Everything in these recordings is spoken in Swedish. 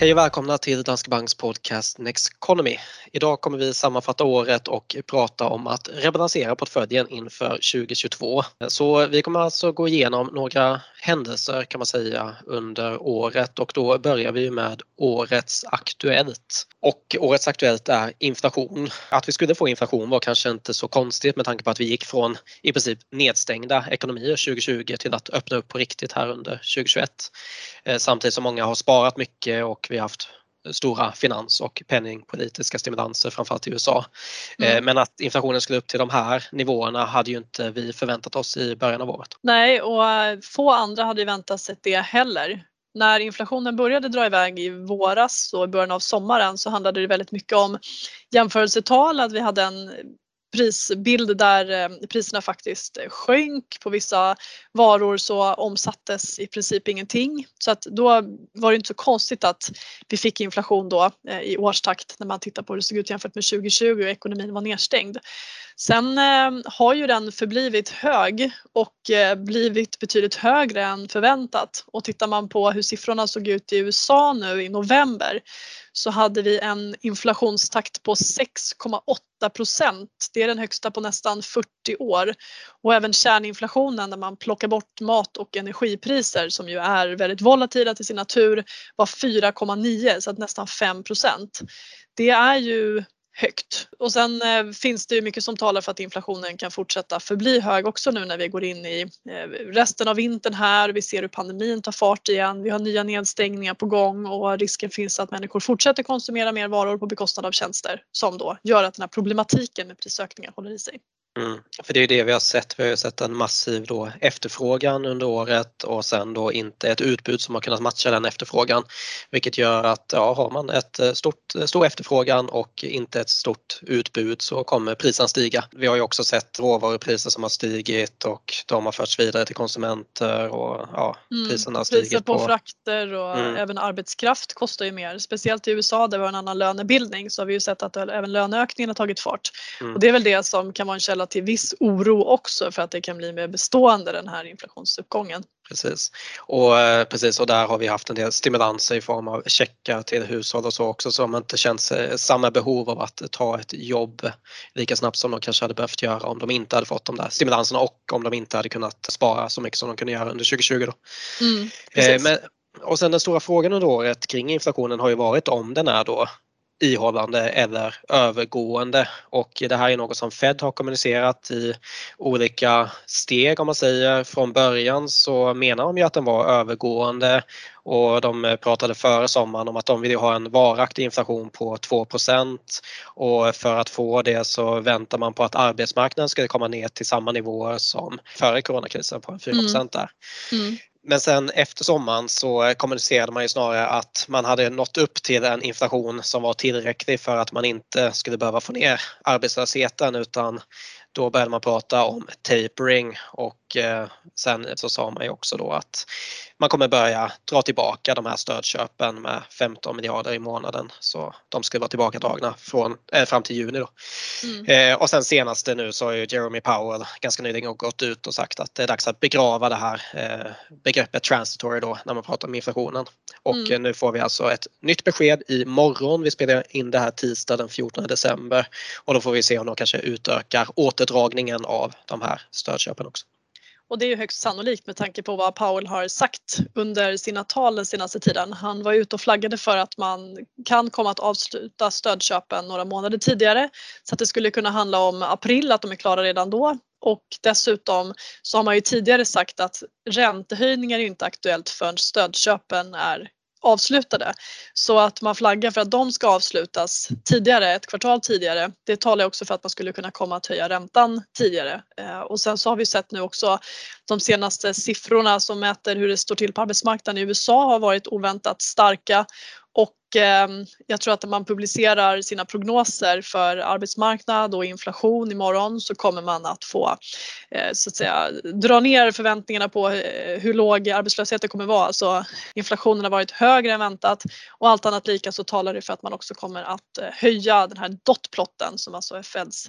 Hej och välkomna till Danske Banks podcast Next Economy. Idag kommer vi sammanfatta året och prata om att rebalansera portföljen inför 2022. Så vi kommer alltså gå igenom några händelser kan man säga under året och då börjar vi med årets Aktuellt. Och årets Aktuellt är inflation. Att vi skulle få inflation var kanske inte så konstigt med tanke på att vi gick från i princip nedstängda ekonomier 2020 till att öppna upp på riktigt här under 2021. Eh, samtidigt som många har sparat mycket och vi har haft stora finans och penningpolitiska stimulanser framförallt i USA. Eh, mm. Men att inflationen skulle upp till de här nivåerna hade ju inte vi förväntat oss i början av året. Nej och få andra hade ju väntat sig det heller. När inflationen började dra iväg i våras och i början av sommaren så handlade det väldigt mycket om jämförelsetal, att vi hade en prisbild där eh, priserna faktiskt eh, sjönk. På vissa varor så omsattes i princip ingenting. Så att då var det inte så konstigt att vi fick inflation då eh, i årstakt när man tittar på hur det såg ut jämfört med 2020 och ekonomin var nedstängd. Sen eh, har ju den förblivit hög och eh, blivit betydligt högre än förväntat. Och tittar man på hur siffrorna såg ut i USA nu i november så hade vi en inflationstakt på 6,8 procent. Det är den högsta på nästan 40 år. Och även kärninflationen när man plockar bort mat och energipriser som ju är väldigt volatila till sin natur var 4,9 så att nästan 5 procent. Det är ju högt. Och sen eh, finns det ju mycket som talar för att inflationen kan fortsätta förbli hög också nu när vi går in i eh, resten av vintern här. Vi ser hur pandemin tar fart igen. Vi har nya nedstängningar på gång och risken finns att människor fortsätter konsumera mer varor på bekostnad av tjänster som då gör att den här problematiken med prisökningar håller i sig. Mm. För det är det vi har sett. Vi har sett en massiv då efterfrågan under året och sen då inte ett utbud som har kunnat matcha den efterfrågan. Vilket gör att ja, har man ett eh, stort, eh, stor efterfrågan och inte ett stort utbud så kommer priserna stiga. Vi har ju också sett råvarupriser som har stigit och de har förts vidare till konsumenter och ja, mm. priserna har stigit. Priser på, på frakter och mm. även arbetskraft kostar ju mer. Speciellt i USA där vi har en annan lönebildning så har vi ju sett att även löneökningen har tagit fart. Mm. Och det är väl det som kan vara en källa källa till viss oro också för att det kan bli mer bestående den här inflationsuppgången. Precis. Och, eh, precis, och där har vi haft en del stimulanser i form av checkar till hushåll och så också så man inte känt samma behov av att ta ett jobb lika snabbt som de kanske hade behövt göra om de inte hade fått de där stimulanserna och om de inte hade kunnat spara så mycket som de kunde göra under 2020. Då. Mm, eh, och sen den stora frågan under året kring inflationen har ju varit om den är då ihållande eller övergående och det här är något som Fed har kommunicerat i olika steg om man säger. Från början så menar de ju att den var övergående och de pratade före sommaren om att de vill ha en varaktig inflation på 2% och för att få det så väntar man på att arbetsmarknaden ska komma ner till samma nivåer som före coronakrisen på 4 mm. där. Mm. Men sen efter sommaren så kommunicerade man ju snarare att man hade nått upp till en inflation som var tillräcklig för att man inte skulle behöva få ner arbetslösheten utan då började man prata om tapering och eh, sen så sa man ju också då att man kommer börja dra tillbaka de här stödköpen med 15 miljarder i månaden så de ska vara tillbaka dragna från, äh, fram till juni. Då. Mm. Eh, och sen senaste nu så har ju Jeremy Powell ganska nyligen gått ut och sagt att det är dags att begrava det här begreppet transitory då när man pratar om inflationen. Och mm. nu får vi alltså ett nytt besked i morgon. Vi spelar in det här tisdag den 14 december och då får vi se om de kanske utökar återdragningen av de här stödköpen också. Och det är ju högst sannolikt med tanke på vad Powell har sagt under sina tal den senaste tiden. Han var ute och flaggade för att man kan komma att avsluta stödköpen några månader tidigare. Så att det skulle kunna handla om april, att de är klara redan då. Och dessutom så har man ju tidigare sagt att räntehöjningar är inte aktuellt förrän stödköpen är avslutade. Så att man flaggar för att de ska avslutas tidigare, ett kvartal tidigare, det talar också för att man skulle kunna komma att höja räntan tidigare. Eh, och sen så har vi sett nu också de senaste siffrorna som mäter hur det står till på arbetsmarknaden i USA har varit oväntat starka Ehm, jag tror att när man publicerar sina prognoser för arbetsmarknad och inflation imorgon så kommer man att få eh, så att säga dra ner förväntningarna på eh, hur låg arbetslösheten kommer vara. Alltså inflationen har varit högre än väntat och allt annat lika så talar det för att man också kommer att eh, höja den här dotplotten som alltså är Feds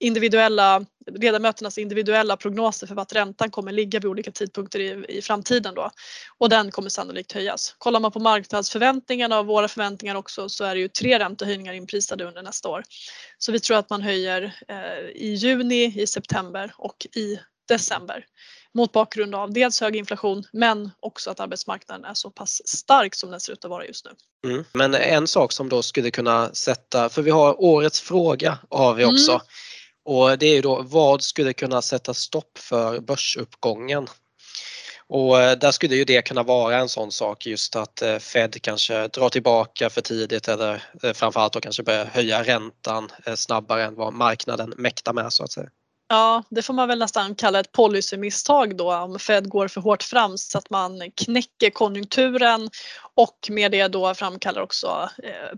individuella, ledamöternas individuella prognoser för vart räntan kommer ligga vid olika tidpunkter i, i framtiden då. Och den kommer sannolikt höjas. Kollar man på marknadsförväntningarna och våra förväntningar också så är det ju tre räntehöjningar inprisade under nästa år. Så vi tror att man höjer eh, i juni, i september och i december mot bakgrund av dels hög inflation men också att arbetsmarknaden är så pass stark som den ser ut att vara just nu. Mm. Men en sak som då skulle kunna sätta, för vi har årets fråga har vi också. Mm. Och det är ju då vad skulle kunna sätta stopp för börsuppgången? Och eh, där skulle ju det kunna vara en sån sak just att eh, Fed kanske drar tillbaka för tidigt eller eh, framförallt då kanske börjar höja räntan snabbare än vad marknaden mäktar med så att säga. Ja, det får man väl nästan kalla ett policymisstag då om Fed går för hårt fram så att man knäcker konjunkturen och med det då framkallar också eh,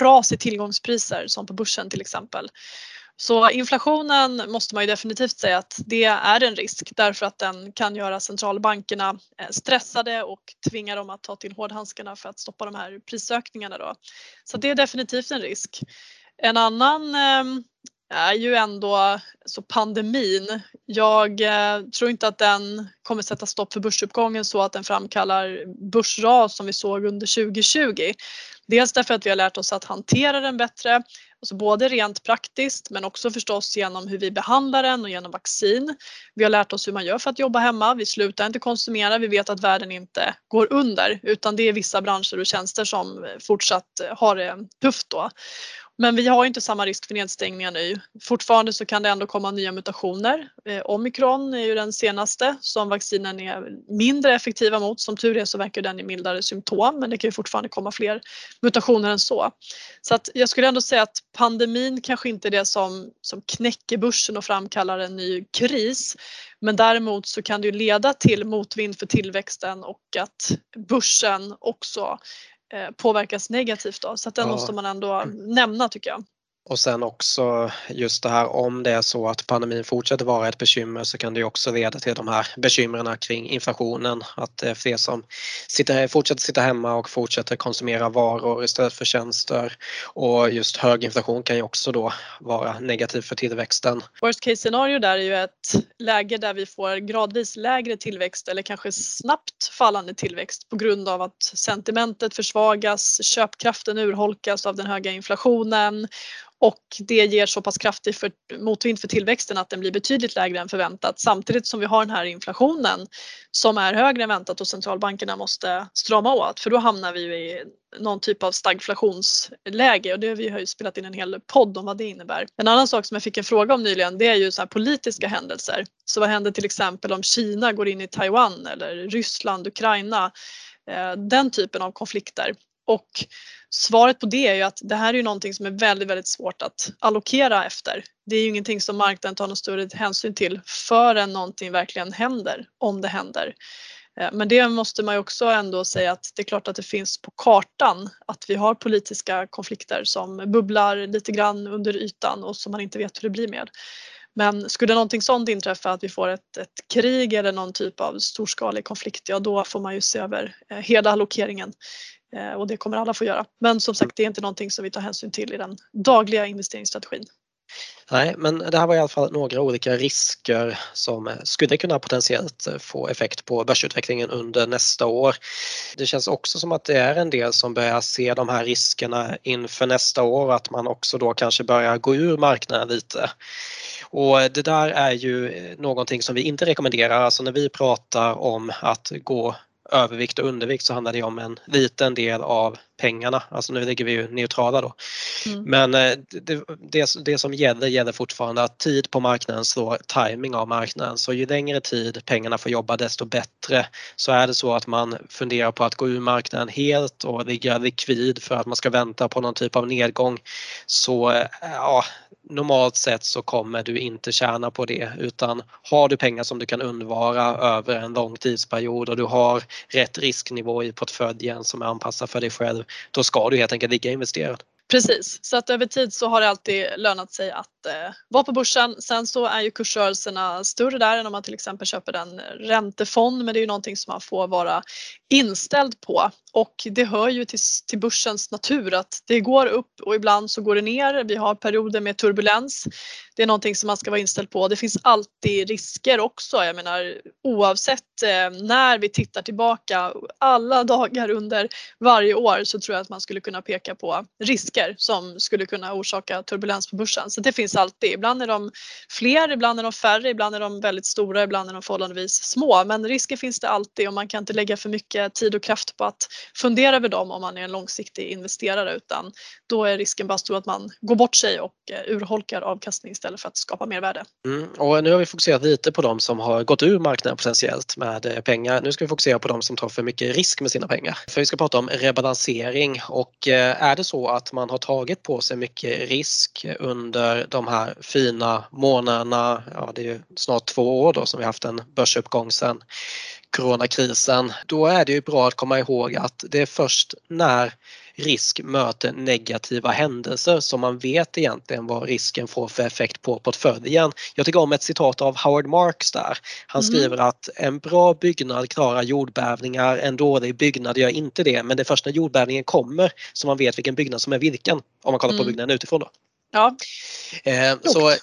ras i tillgångspriser som på börsen till exempel. Så inflationen måste man ju definitivt säga att det är en risk därför att den kan göra centralbankerna eh, stressade och tvinga dem att ta till hårdhandskarna för att stoppa de här prisökningarna då. Så det är definitivt en risk. En annan ehm, är ju ändå så pandemin. Jag eh, tror inte att den kommer sätta stopp för börsuppgången så att den framkallar börsras som vi såg under 2020. Dels därför att vi har lärt oss att hantera den bättre, alltså både rent praktiskt men också förstås genom hur vi behandlar den och genom vaccin. Vi har lärt oss hur man gör för att jobba hemma. Vi slutar inte konsumera. Vi vet att världen inte går under utan det är vissa branscher och tjänster som fortsatt har det tufft då. Men vi har inte samma risk för nedstängningar nu. Fortfarande så kan det ändå komma nya mutationer. Eh, omikron är ju den senaste som vaccinen är mindre effektiva mot. Som tur är så verkar den ge mildare symptom men det kan ju fortfarande komma fler mutationer än så. Så att jag skulle ändå säga att pandemin kanske inte är det som, som knäcker börsen och framkallar en ny kris. Men däremot så kan det ju leda till motvind för tillväxten och att börsen också påverkas negativt då. Så att den ja. måste man ändå nämna tycker jag. Och sen också just det här om det är så att pandemin fortsätter vara ett bekymmer så kan det också leda till de här bekymren kring inflationen. Att det är fler som sitter, fortsätter sitta hemma och fortsätter konsumera varor istället för tjänster. Och just hög inflation kan ju också då vara negativ för tillväxten. Worst case scenario där är ju ett läge där vi får gradvis lägre tillväxt eller kanske snabbt fallande tillväxt på grund av att sentimentet försvagas, köpkraften urholkas av den höga inflationen och det ger så pass kraftig för, motvind för tillväxten att den blir betydligt lägre än förväntat samtidigt som vi har den här inflationen som är högre än väntat och centralbankerna måste strama åt för då hamnar vi i någon typ av stagflationsläge och det vi har ju spelat in en hel podd om vad det innebär. En annan sak som jag fick en fråga om nyligen det är ju så politiska händelser. Så vad händer till exempel om Kina går in i Taiwan eller Ryssland, Ukraina, eh, den typen av konflikter. Och svaret på det är ju att det här är ju någonting som är väldigt, väldigt svårt att allokera efter. Det är ju ingenting som marknaden tar någon större hänsyn till förrän någonting verkligen händer, om det händer. Eh, men det måste man ju också ändå säga att det är klart att det finns på kartan att vi har politiska konflikter som bubblar lite grann under ytan och som man inte vet hur det blir med. Men skulle någonting sånt inträffa, att vi får ett, ett krig eller någon typ av storskalig konflikt, ja då får man ju se över eh, hela allokeringen och det kommer alla få göra. Men som sagt, det är inte någonting som vi tar hänsyn till i den dagliga investeringsstrategin. Nej, men det här var i alla fall några olika risker som skulle kunna potentiellt få effekt på börsutvecklingen under nästa år. Det känns också som att det är en del som börjar se de här riskerna inför nästa år, att man också då kanske börjar gå ur marknaden lite. Och det där är ju någonting som vi inte rekommenderar, alltså när vi pratar om att gå övervikt och undervikt så handlar det om en liten del av pengarna. Alltså nu ligger vi ju neutrala då. Mm. Men eh, det, det, det, som gäller gäller fortfarande att tid på marknaden slår timing av marknaden. Så ju längre tid pengarna får jobba desto bättre. Så är det så att man funderar på att gå ur marknaden helt och ligga likvid för att man ska vänta på någon typ av nedgång så eh, ja, normalt sett så kommer du inte tjäna på det utan har du pengar som du kan undvara över en lång tidsperiod och du har rätt risknivå i portföljen som är anpassad för dig själv då ska du helt enkelt ligga investerad. Precis, så att över tid så har det alltid lönat sig att eh, vara på börsen. Sen så är ju kursrörelserna större där än om man till exempel köper en räntefond men det är ju någonting som man får vara inställd på och det hör ju till, till börsens natur att det går upp och ibland så går det ner. Vi har perioder med turbulens. Det är någonting som man ska vara inställd på. Det finns alltid risker också. Jag menar oavsett eh, när vi tittar tillbaka alla dagar under varje år så tror jag att man skulle kunna peka på risker som skulle kunna orsaka turbulens på börsen. Så det finns alltid. Ibland är de fler, ibland är de färre, ibland är de väldigt stora, ibland är de förhållandevis små. Men risker finns det alltid och man kan inte lägga för mycket tid och kraft på att fundera över dem om man är en långsiktig investerare utan då är risken bara stor att man går bort sig och eh, urholkar avkastning istället för att skapa mer värde. Mm. Och nu har vi fokuserat lite på de som har gått ur marknaden potentiellt med eh, pengar. Nu ska vi fokusera på de som tar för mycket risk med sina pengar. För vi ska prata om rebalansering och eh, är det så att man har tagit på sig mycket risk under de här fina månaderna, ja det är ju snart två år då som vi haft en börsuppgång sen coronakrisen, då är det ju bra att komma ihåg att det är först när risk möter negativa händelser som man vet egentligen vad risken får för effekt på portföljen. Jag tycker om ett citat av Howard Marks där. Han mm. skriver att en bra byggnad klarar jordbävningar, en dålig byggnad gör inte det men det är först när jordbävningen kommer som man vet vilken byggnad som är vilken om man kollar mm. på byggnaden utifrån. Då. Ja. Eh, så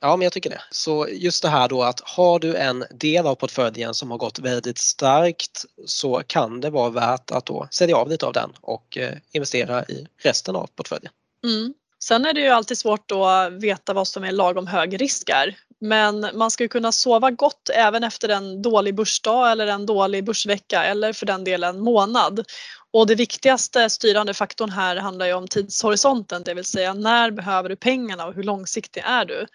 Ja, men jag tycker det. Så just det här då att har du en del av portföljen som har gått väldigt starkt så kan det vara värt att då sälja av lite av den och eh, investera i resten av portföljen. Mm. Sen är det ju alltid svårt att veta vad som är lagom hög risk är. Men man ska kunna sova gott även efter en dålig börsdag eller en dålig börsvecka eller för den delen månad. Och det viktigaste styrande faktorn här handlar ju om tidshorisonten, det vill säga när behöver du pengarna och hur långsiktig är du?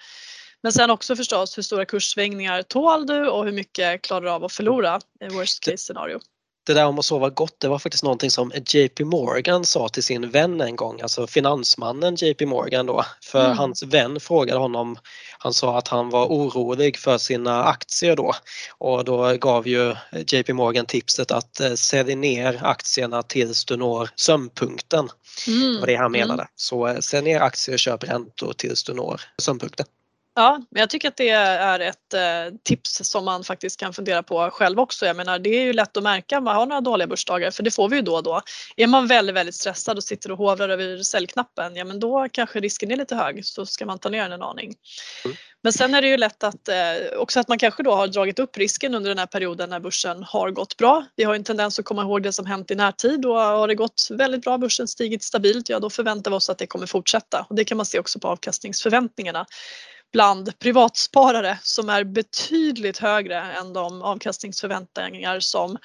Men sen också förstås hur stora kurssvängningar tål du och hur mycket klarar du av att förlora i worst case scenario det där om att sova gott, det var faktiskt någonting som JP Morgan sa till sin vän en gång, alltså finansmannen JP Morgan då. För mm. hans vän frågade honom, han sa att han var orolig för sina aktier då och då gav ju JP Morgan tipset att eh, sälj ner aktierna tills du når sömnpunkten. Mm. Det var det han mm. menade. Mm. Så eh, sälj ner aktier och köp räntor tills du når sömnpunkten. Ja, men jag tycker att det är ett eh, tips som man faktiskt kan fundera på själv också. Jag menar, det är ju lätt att märka om man har några dåliga börsdagar för det får vi ju då och då. Är man väldigt, väldigt stressad och sitter och hovrar över säljknappen, ja men då kanske risken är lite hög så ska man ta ner den en aning. Mm. Men sen är det ju lätt att eh, också att man kanske då har dragit upp risken under den här perioden när börsen har gått bra. Vi har en tendens att komma ihåg det som hänt i närtid och har det gått väldigt bra, börsen stigit stabilt, ja då förväntar vi oss att det kommer fortsätta och det kan man se också på avkastningsförväntningarna bland privatsparare som är betydligt högre än de avkastningsförväntningar som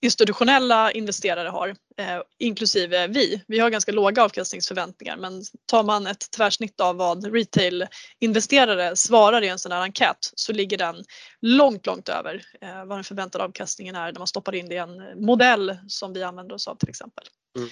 institutionella investerare har, eh, inklusive vi. Vi har ganska låga avkastningsförväntningar men tar man ett tvärsnitt av vad retail-investerare svarar i en sån här enkät så ligger den långt, långt över eh, vad den förväntade avkastningen är när man stoppar in det i en modell som vi använder oss av till exempel. Mm.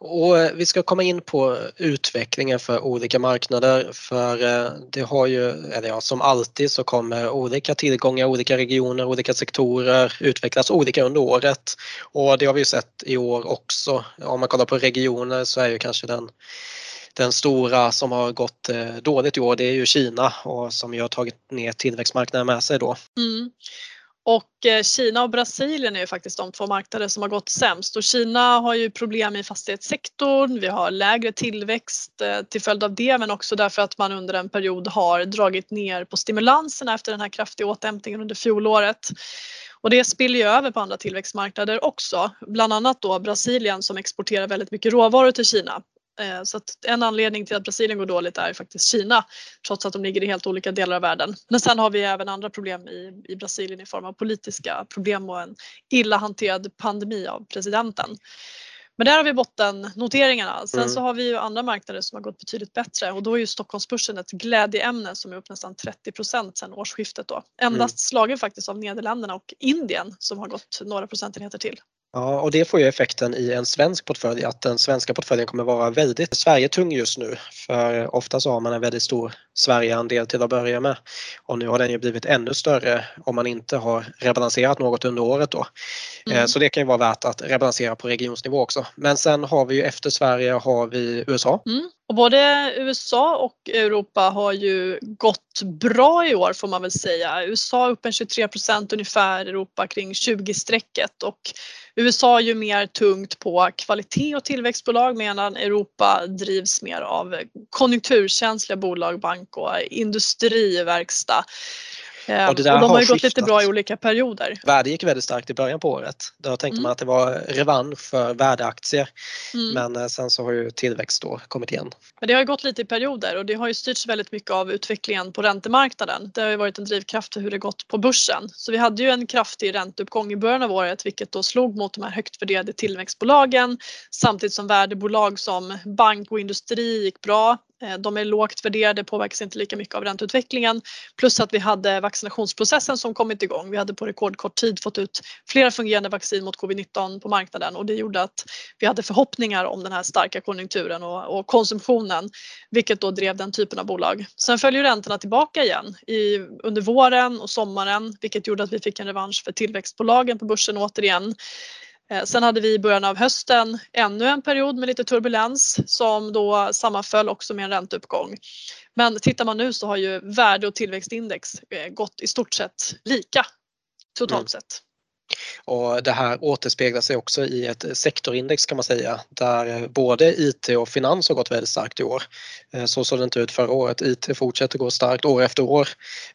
Och eh, vi ska komma in på utvecklingen för olika marknader för eh, det har ju, eller ja, som alltid så kommer olika tillgångar, olika regioner, olika sektorer utvecklas olika under året. Och det har vi ju sett i år också. Om man kollar på regioner så är ju kanske den den stora som har gått eh, dåligt i år det är ju Kina och som ju har tagit ner tillväxtmarknaden med sig då. Mm. Och eh, Kina och Brasilien är ju faktiskt de två marknader som har gått sämst och Kina har ju problem i fastighetssektorn. Vi har lägre tillväxt eh, till följd av det men också därför att man under en period har dragit ner på stimulanserna efter den här kraftiga återhämtningen under fjolåret. Och det spiller ju över på andra tillväxtmarknader också, bland annat då Brasilien som exporterar väldigt mycket råvaror till Kina så att en anledning till att Brasilien går dåligt är faktiskt Kina trots att de ligger i helt olika delar av världen. Men sen har vi även andra problem i, i Brasilien i form av politiska problem och en illa hanterad pandemi av presidenten. Men där har vi bottennoteringarna. Sen mm. så har vi ju andra marknader som har gått betydligt bättre och då är ju Stockholmsbörsen ett glädjeämne som är upp nästan 30 procent sedan årsskiftet då. Endast mm. slagen faktiskt av Nederländerna och Indien som har gått några procentenheter till. Ja, och det får ju effekten i en svensk portfölj att den svenska portföljen kommer vara väldigt Sverige-tung just nu. För ofta så har man en väldigt stor Sverigeandel till att börja med. Och nu har den ju blivit ännu större om man inte har rebalanserat något under året då. Mm. Så det kan ju vara värt att rebalansera på regionsnivå också. Men sen har vi ju efter Sverige har vi USA. Mm. Och både USA och Europa har ju gått bra i år får man väl säga. USA upp en 23% ungefär, Europa kring 20-strecket och USA är ju mer tungt på kvalitet och tillväxtbolag medan Europa drivs mer av konjunkturkänsliga bolag, bank och industriverkstad. Ehm, och, och de har, har ju gått lite bra i olika perioder. Värde gick väldigt starkt i början på året. Då tänkte mm. man att det var revansch för värdeaktier. Mm. Men eh, sen så har ju tillväxt då kommit igen. Men det har ju gått lite i perioder och det har ju styrts väldigt mycket av utvecklingen på räntemarknaden. Det har ju varit en drivkraft för hur det gått på börsen. Så vi hade ju en kraftig ränteuppgång i början av året vilket då slog mot de här högt värderade tillväxtbolagen samtidigt som värdebolag som bank och industri gick bra. Eh, de är lågt värderade, påverkas inte lika mycket av ränteutvecklingen. Plus att vi hade vaccinationsprocessen som kommit igång. Vi hade på rekordkort tid fått ut flera fungerande vaccin mot covid-19 på marknaden och det gjorde att vi hade förhoppningar om den här starka konjunkturen och, och konsumtionen, vilket då drev den typen av bolag. Sen följer räntorna tillbaka igen i, under våren och sommaren, vilket gjorde att vi fick en revansch för tillväxtbolagen på börsen återigen. Eh, sen hade vi i början av hösten ännu en period med lite turbulens som då sammanföll också med en ränteuppgång. Men tittar man nu så har ju värde och tillväxtindex eh, gått i stort sett lika totalt mm. sett. Och det här återspeglar sig också i ett sektorindex kan man säga där både IT och finans har gått väldigt starkt i år. Eh, så såg det inte ut förra året. IT fortsätter gå starkt år efter år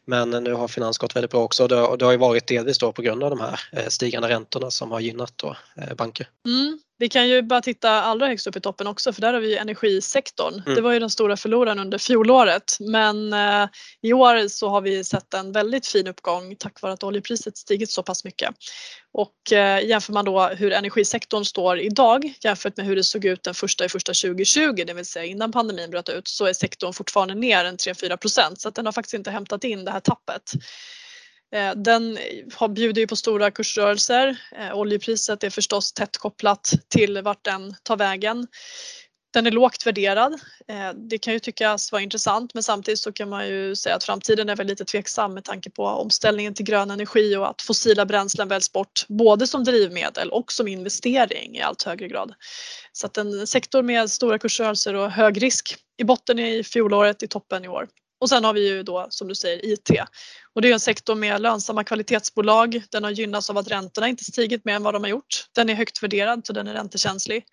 men nu har finans gått väldigt bra också och det har ju varit delvis då på grund av de här eh, stigande räntorna som har gynnat då eh, banker. Mm. Vi kan ju bara titta allra högst upp i toppen också för där har vi energisektorn. Mm. Det var ju den stora förloraren under fjolåret men eh, i år så har vi sett en väldigt fin uppgång tack vare att oljepriset stigit så pass mycket. Och eh, jämför man då hur energisektorn står idag jämfört med hur det såg ut den första i första 2020, det vill säga innan pandemin bröt ut, så är sektorn fortfarande ner en 3-4 procent så att den har faktiskt inte hämtat in det här tappet. Eh, den bjuder ju på stora kursrörelser. Eh, oljepriset är förstås tätt kopplat till vart den tar vägen. Den är lågt värderad. Eh, det kan ju tyckas vara intressant men samtidigt så kan man ju säga att framtiden är väl lite tveksam med tanke på omställningen till grön energi och att fossila bränslen väljs bort både som drivmedel och som investering i allt högre grad. Så att en sektor med stora kursrörelser och hög risk i botten i fjolåret, i toppen i år. Och sen har vi ju då som du säger IT och det är en sektor med lönsamma kvalitetsbolag. Den har gynnats av att räntorna inte stigit mer än vad de har gjort. Den är högt värderad så den är räntekänslig.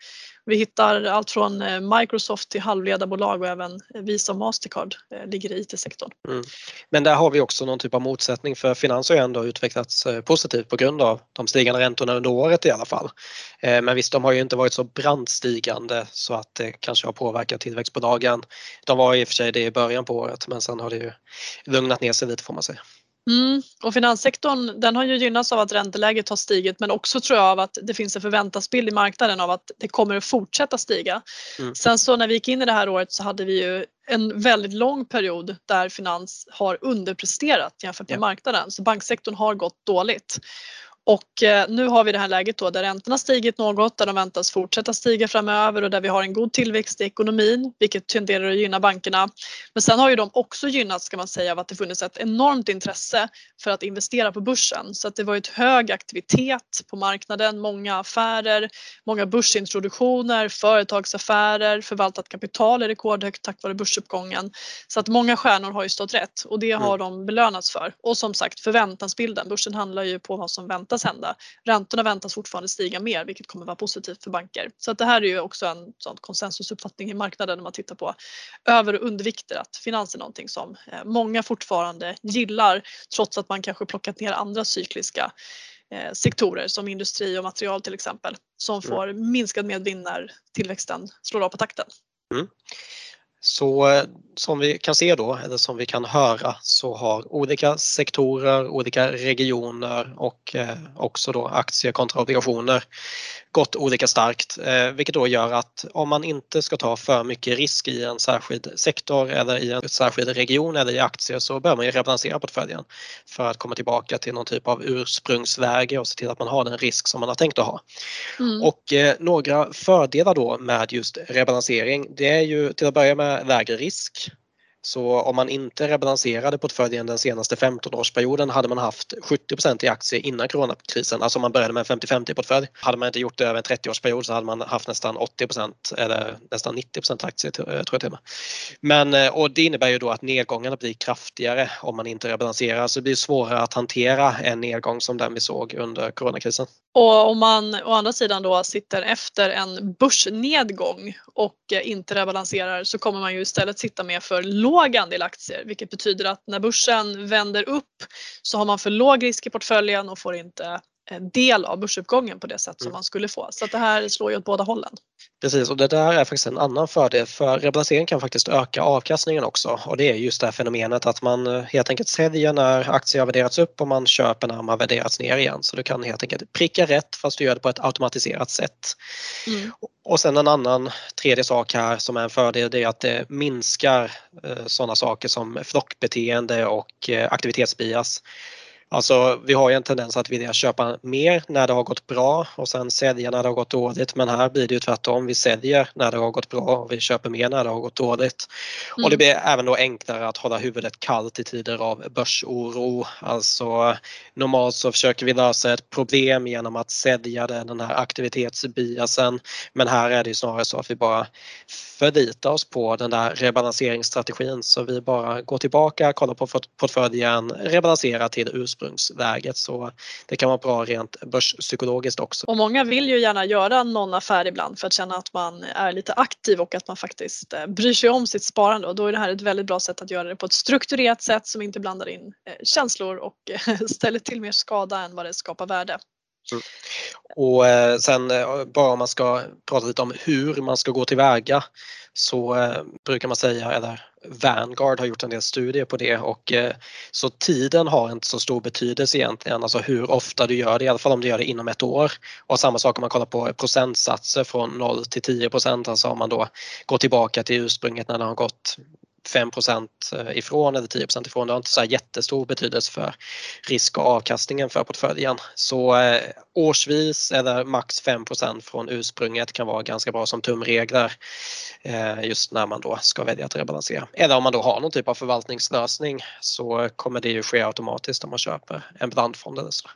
Vi hittar allt från eh, Microsoft till halvledarbolag och även Visa och Mastercard eh, ligger i IT-sektorn. Mm. Men där har vi också någon typ av motsättning för finans har ju ändå utvecklats eh, positivt på grund av de stigande räntorna under året i alla fall. Men visst, de har ju inte varit så brandstigande så att det kanske har påverkat tillväxtbolagen. De var i och för sig det i början på året men sen har det ju lugnat ner sig lite får man säga. Mm. Och finanssektorn den har ju gynnats av att ränteläget har stigit men också tror jag av att det finns en förväntansbild i marknaden av att det kommer att fortsätta stiga. Mm. Sen så när vi gick in i det här året så hade vi ju en väldigt lång period där finans har underpresterat jämfört med ja. marknaden så banksektorn har gått dåligt. Och eh, nu har vi det här läget då där räntorna stigit något, där de väntas fortsätta stiga framöver och där vi har en god tillväxt i ekonomin, vilket tenderar att gynna bankerna. Men sen har ju de också gynnats ska man säga av att det funnits ett enormt intresse för att investera på börsen. Så att det var ett hög aktivitet på marknaden, många affärer, många börsintroduktioner, företagsaffärer, förvaltat kapital är rekordhögt tack vare börsuppgången. Så att många stjärnor har ju stått rätt och det har mm. de belönats för. Och som sagt förväntansbilden, börsen handlar ju på vad som väntas väntas hända. Räntorna väntas fortfarande stiga mer vilket kommer vara positivt för banker. Så att det här är ju också en sån konsensusuppfattning i marknaden när man tittar på över och undervikter att finans är någonting som eh, många fortfarande gillar trots att man kanske plockat ner andra cykliska eh, sektorer som industri och material till exempel som mm. får minskad medvind när tillväxten slår av på takten. Mm. Så som vi kan se då, eller som vi kan höra, så har olika sektorer, olika regioner och eh, också då aktier kontra obligationer gått olika starkt, eh, vilket då gör att om man inte ska ta för mycket risk i en särskild sektor eller i en särskild region eller i aktier så bör man ju rebalansera portföljen för att komma tillbaka till någon typ av ursprungsläge och se till att man har den risk som man har tänkt att ha. Mm. Och eh, några fördelar då med just rebalansering, det är ju till att börja med lägre risk. Så om man inte rebalanserade portföljen den senaste 15-årsperioden hade man haft 70% i aktier innan coronakrisen. Alltså om man började med en 50-50 portfölj. Hade man inte gjort det över en 30-årsperiod så hade man haft nästan 80% eller nästan 90% aktier tror jag till och med. Men eh, och det innebär ju då att nedgångarna blir kraftigare om man inte rebalanserar så det blir svårare att hantera en nedgång som den vi såg under coronakrisen. Och om man å andra sidan då sitter efter en börsnedgång och eh, inte rebalanserar så kommer man ju istället sitta med för låg andel aktier vilket betyder att när börsen vänder upp så har man för låg risk i portföljen och får inte del av börsuppgången på det sätt som mm. man skulle få. Så att det här slår ju åt båda hållen. Precis och det där är faktiskt en annan fördel för rebalansering kan faktiskt öka avkastningen också och det är just det här fenomenet att man eh, helt enkelt säljer när aktier har värderats upp och man köper när de har värderats ner igen. Så du kan helt enkelt pricka rätt fast du gör det på ett automatiserat sätt. Mm. Och sen en annan tredje sak här som är en fördel det är att det minskar eh, sådana saker som flockbeteende och eh, aktivitetsbias. Alltså vi har ju en tendens att vilja köpa mer när det har gått bra och sen sälja när det har gått dåligt men här blir det ju tvärtom. Vi säljer när det har gått bra och vi köper mer när det har gått dåligt. Mm. Och det blir även då enklare att hålla huvudet kallt i tider av börsoro. Alltså normalt så försöker vi lösa ett problem genom att sälja den här aktivitetsbiasen men här är det ju snarare så att vi bara förlitar oss på den där rebalanseringsstrategin så vi bara går tillbaka, kollar på portföljen, rebalanserar till ursprung ursprungsläget så det kan vara bra rent börspsykologiskt också. Och många vill ju gärna göra någon affär ibland för att känna att man är lite aktiv och att man faktiskt eh, bryr sig om sitt sparande och då är det här ett väldigt bra sätt att göra det på ett strukturerat sätt som inte blandar in eh, känslor och eh, ställer till mer skada än vad det skapar värde. Mm. Och eh, sen eh, bara om man ska prata lite om hur man ska gå tillväga så eh, brukar man säga, eller Vanguard har gjort en del studier på det och eh, så tiden har inte så stor betydelse egentligen, alltså hur ofta du gör det, i alla fall om du gör det inom ett år. Och samma sak om man kollar på procentsatser från 0 till 10 procent, alltså om man då går tillbaka till ursprunget när det har gått 5 eh, ifrån eller 10% ifrån. Det har inte så jättestor betydelse för risk och avkastningen för portföljen. Så eh, årsvis eller max 5% från ursprunget kan vara ganska bra som tumregler eh, just när man då ska välja att rebalansera. Eller om man då har någon typ av förvaltningslösning så kommer det ju ske automatiskt om man köper en blandfond eller så.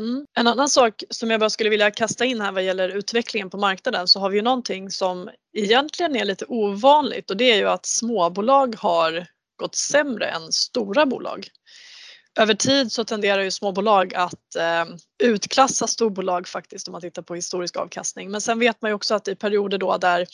Mm. En annan sak som jag bara skulle vilja kasta in här vad gäller utvecklingen på marknaden så har vi ju någonting som egentligen är lite ovanligt och det är ju att småbolag har gått sämre än stora bolag. Över tid så tenderar ju småbolag att eh, utklassa storbolag faktiskt om man tittar på historisk avkastning. Men sen vet man ju också att i perioder då där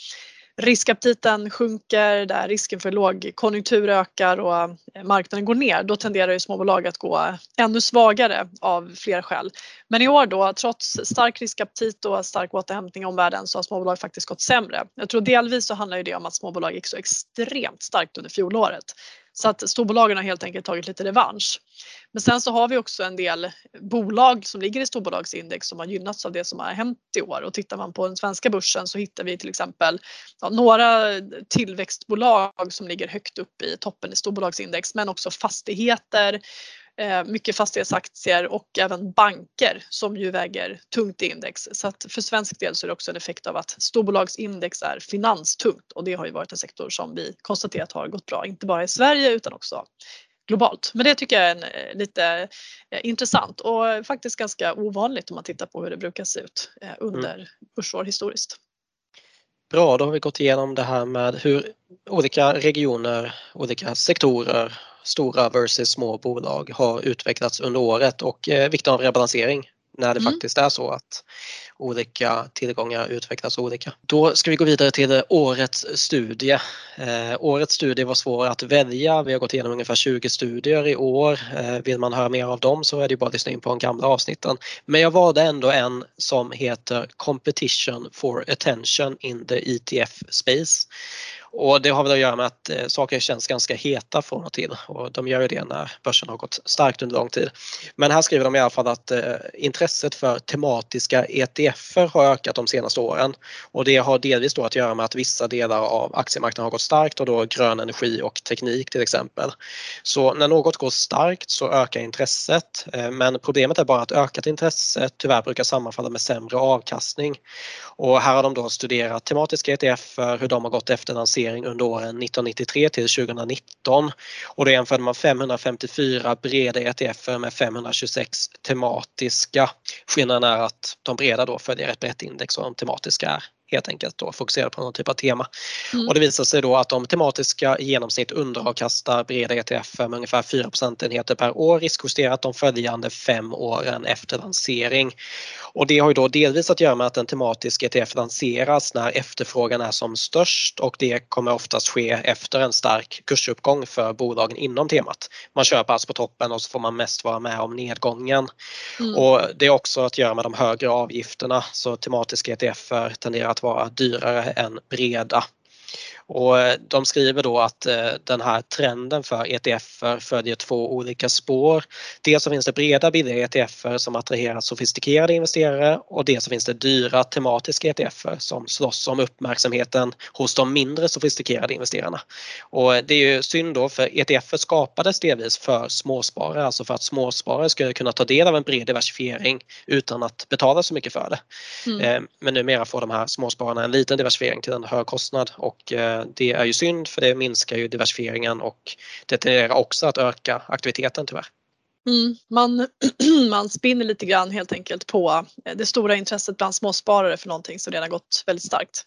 riskaptiten sjunker, där risken för lågkonjunktur ökar och eh, marknaden går ner, då tenderar ju småbolag att gå ännu svagare av flera skäl. Men i år då, trots stark riskaptit och stark återhämtning i omvärlden så har småbolag faktiskt gått sämre. Jag tror delvis så handlar det om att småbolag gick så extremt starkt under fjolåret. Så att storbolagen har helt enkelt tagit lite revansch. Men sen så har vi också en del bolag som ligger i storbolagsindex som har gynnats av det som har hänt i år och tittar man på den svenska börsen så hittar vi till exempel ja, några tillväxtbolag som ligger högt upp i toppen i storbolagsindex men också fastigheter mycket fastighetsaktier och även banker som ju väger tungt i index. Så att för svensk del så är det också en effekt av att storbolagsindex är finanstungt och det har ju varit en sektor som vi konstaterat har gått bra, inte bara i Sverige utan också globalt. Men det tycker jag är en, eh, lite eh, intressant och faktiskt ganska ovanligt om man tittar på hur det brukar se ut under mm. börsår historiskt. Bra, då har vi gått igenom det här med hur olika regioner, olika sektorer stora versus små bolag har utvecklats under året och eh, vikten av rebalansering när det mm. faktiskt är så att olika tillgångar utvecklas olika. Då ska vi gå vidare till årets studie. Eh, årets studie var svår att välja. Vi har gått igenom ungefär 20 studier i år. Eh, vill man höra mer av dem så är det bara att lyssna in på de gamla avsnitten. Men jag valde ändå en som heter Competition for Attention in the ETF Space. Och det har väl att göra med att eh, saker känns ganska heta från och till och de gör ju det när börsen har gått starkt under lång tid. Men här skriver de i alla fall att eh, intresset för tematiska ETFer har ökat de senaste åren och det har delvis då att göra med att vissa delar av aktiemarknaden har gått starkt och då grön energi och teknik till exempel. Så när något går starkt så ökar intresset eh, men problemet är bara att ökat intresse tyvärr brukar sammanfalla med sämre avkastning. Och här har de då studerat tematiska ETFer, hur de har gått efter lansering under åren 1993 till 2019 och då jämförde man 554 breda ETFer med 526 tematiska. Skillnaden är att de breda då följer ett brett index och de tematiska är helt enkelt då fokuserade på någon typ av tema. Mm. Och det visar sig då att de tematiska i genomsnitt underavkastar breda ETF med ungefär 4 procentenheter per år riskjusterat de följande fem åren efter lansering. Och det har ju då delvis att göra med att en tematisk ETF lanseras när efterfrågan är som störst och det kommer oftast ske efter en stark kursuppgång för bolagen inom temat. Man köper alltså på toppen och så får man mest vara med om nedgången. Mm. Och det är också att göra med de högre avgifterna så tematiska ETFer tenderar att vara dyrare än breda. Och eh, de skriver då att eh, den här trenden för ETFer följer två olika spår. Dels så finns det breda billiga ETFer som attraherar sofistikerade investerare och dels så finns det dyra tematiska ETFer som slåss om uppmärksamheten hos de mindre sofistikerade investerarna. Och det är ju synd då för ETFer skapades delvis för småsparare, alltså för att småsparare skulle kunna ta del av en bred diversifiering utan att betala så mycket för det. Mm. Eh, men numera får de här småspararna en liten diversifiering till en hög kostnad och det är ju synd för det minskar ju diversifieringen och det tenderar också att öka aktiviteten tyvärr. Mm, man, man spinner lite grann helt enkelt på eh, det stora intresset bland småsparare för någonting som redan gått väldigt starkt.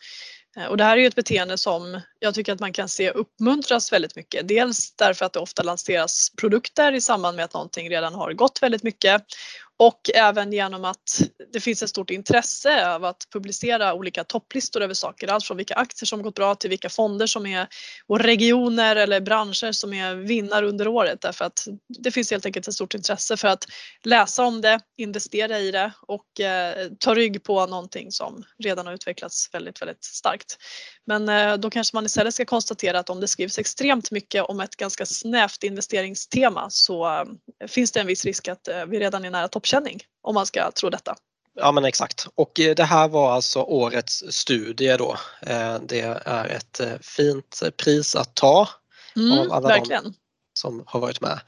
Eh, och det här är ju ett beteende som jag tycker att man kan se uppmuntras väldigt mycket. Dels därför att det ofta lanseras produkter i samband med att någonting redan har gått väldigt mycket och även genom att det finns ett stort intresse av att publicera olika topplistor över saker. Allt från vilka aktier som gått bra till vilka fonder som är och regioner eller branscher som är vinnare under året. Därför att det finns helt enkelt ett stort intresse för att läsa om det, investera i det och eh, ta rygg på någonting som redan har utvecklats väldigt, väldigt starkt. Men eh, då kanske man istället ska konstatera att om det skrivs extremt mycket om ett ganska snävt investeringstema så eh, finns det en viss risk att eh, vi redan är nära toppkänning om man ska tro detta. Ja men exakt och det här var alltså årets studie då. Det är ett fint pris att ta. Mm, av alla verkligen. De som har varit med.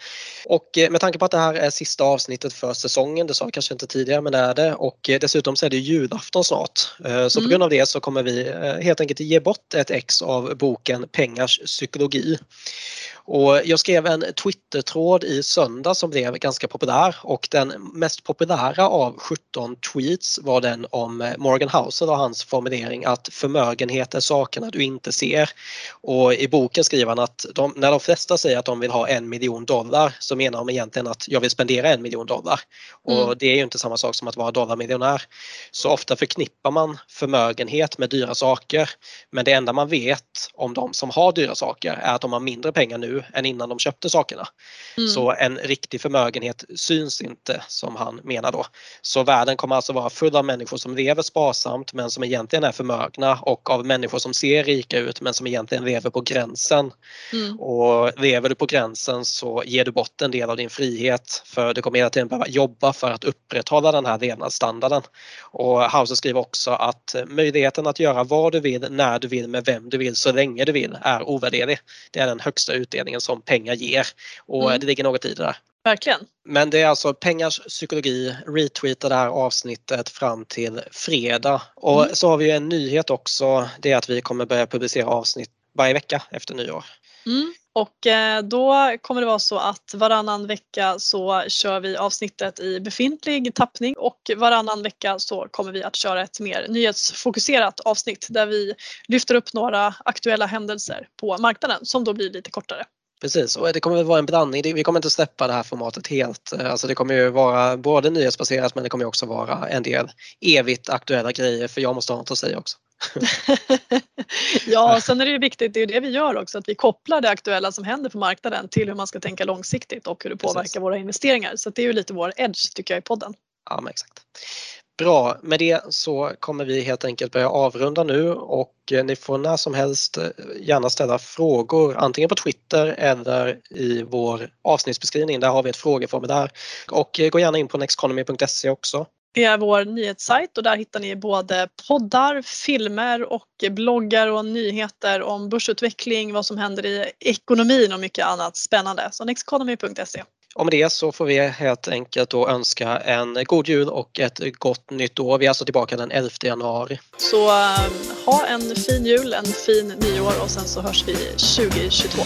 Och eh, med tanke på att det här är sista avsnittet för säsongen, det sa jag kanske inte tidigare men det är det och eh, dessutom så är det julafton snart. Eh, så mm. på grund av det så kommer vi helt enkelt ge bort ett ex av boken Pengars psykologi. Och jag skrev en Twitter-tråd i söndag som blev ganska populär och den mest populära av 17 tweets var den om Morgan Housel och hans formulering att förmögenhet är sakerna du inte ser. Och i boken skriver han att de, när de flesta säger att de vill ha en miljon dollar så menar de egentligen att jag vill spendera en miljon dollar. Och mm. det är ju inte samma sak som att vara dollarmiljonär. Så ofta förknippar man förmögenhet med dyra saker men det enda man vet om de som har dyra saker är att de har mindre pengar nu än innan de köpte sakerna. Mm. Så en riktig förmögenhet syns inte som han menar då. Så världen kommer alltså vara full av människor som lever sparsamt men som egentligen är förmögna och av människor som ser rika ut men som egentligen lever på gränsen. Mm. Och lever du på gränsen så ger du bort en del av din frihet för du kommer hela tiden behöva jobba för att upprätthålla den här levnadsstandarden. Och Hauser skriver också att möjligheten att göra vad du vill, när du vill, med vem du vill, så länge du vill är ovärderlig. Det är den högsta utdelningen som pengar ger och mm. det ligger något i det där. Verkligen. Men det är alltså Pengars psykologi retweetar det här avsnittet fram till fredag. Och mm. så har vi en nyhet också. Det är att vi kommer börja publicera avsnitt varje vecka efter nyår. Mm. Och eh, då kommer det vara så att varannan vecka så kör vi avsnittet i befintlig tappning och varannan vecka så kommer vi att köra ett mer nyhetsfokuserat avsnitt där vi lyfter upp några aktuella händelser på marknaden som då blir lite kortare. Precis och det kommer att vara en blandning. Vi kommer inte släppa det här formatet helt. Alltså det kommer ju vara både nyhetsbaserat men det kommer också vara en del evigt aktuella grejer för jag måste ha något att säga också. ja, sen är det ju viktigt, det är det vi gör också, att vi kopplar det aktuella som händer på marknaden till hur man ska tänka långsiktigt och hur det påverkar Precis. våra investeringar. Så det är ju lite vår edge tycker jag i podden. Ja, men exakt. Bra, med det så kommer vi helt enkelt börja avrunda nu och eh, ni får när som helst eh, gärna ställa frågor antingen på Twitter eller i vår avsnittsbeskrivning. Där har vi ett frågeformulär och eh, gå gärna in på nexteconomy.se också det är vår nyhetssajt och där hittar ni både poddar, filmer och bloggar och nyheter om börsutveckling, vad som händer i ekonomin och mycket annat spännande. Så nexteconomy.se. Och med det så får vi helt enkelt då önska en god jul och ett gott nytt år. Vi är alltså tillbaka den 11 januari. Så eh, ha en fin jul, en fin nyår och sen så hörs vi 2022.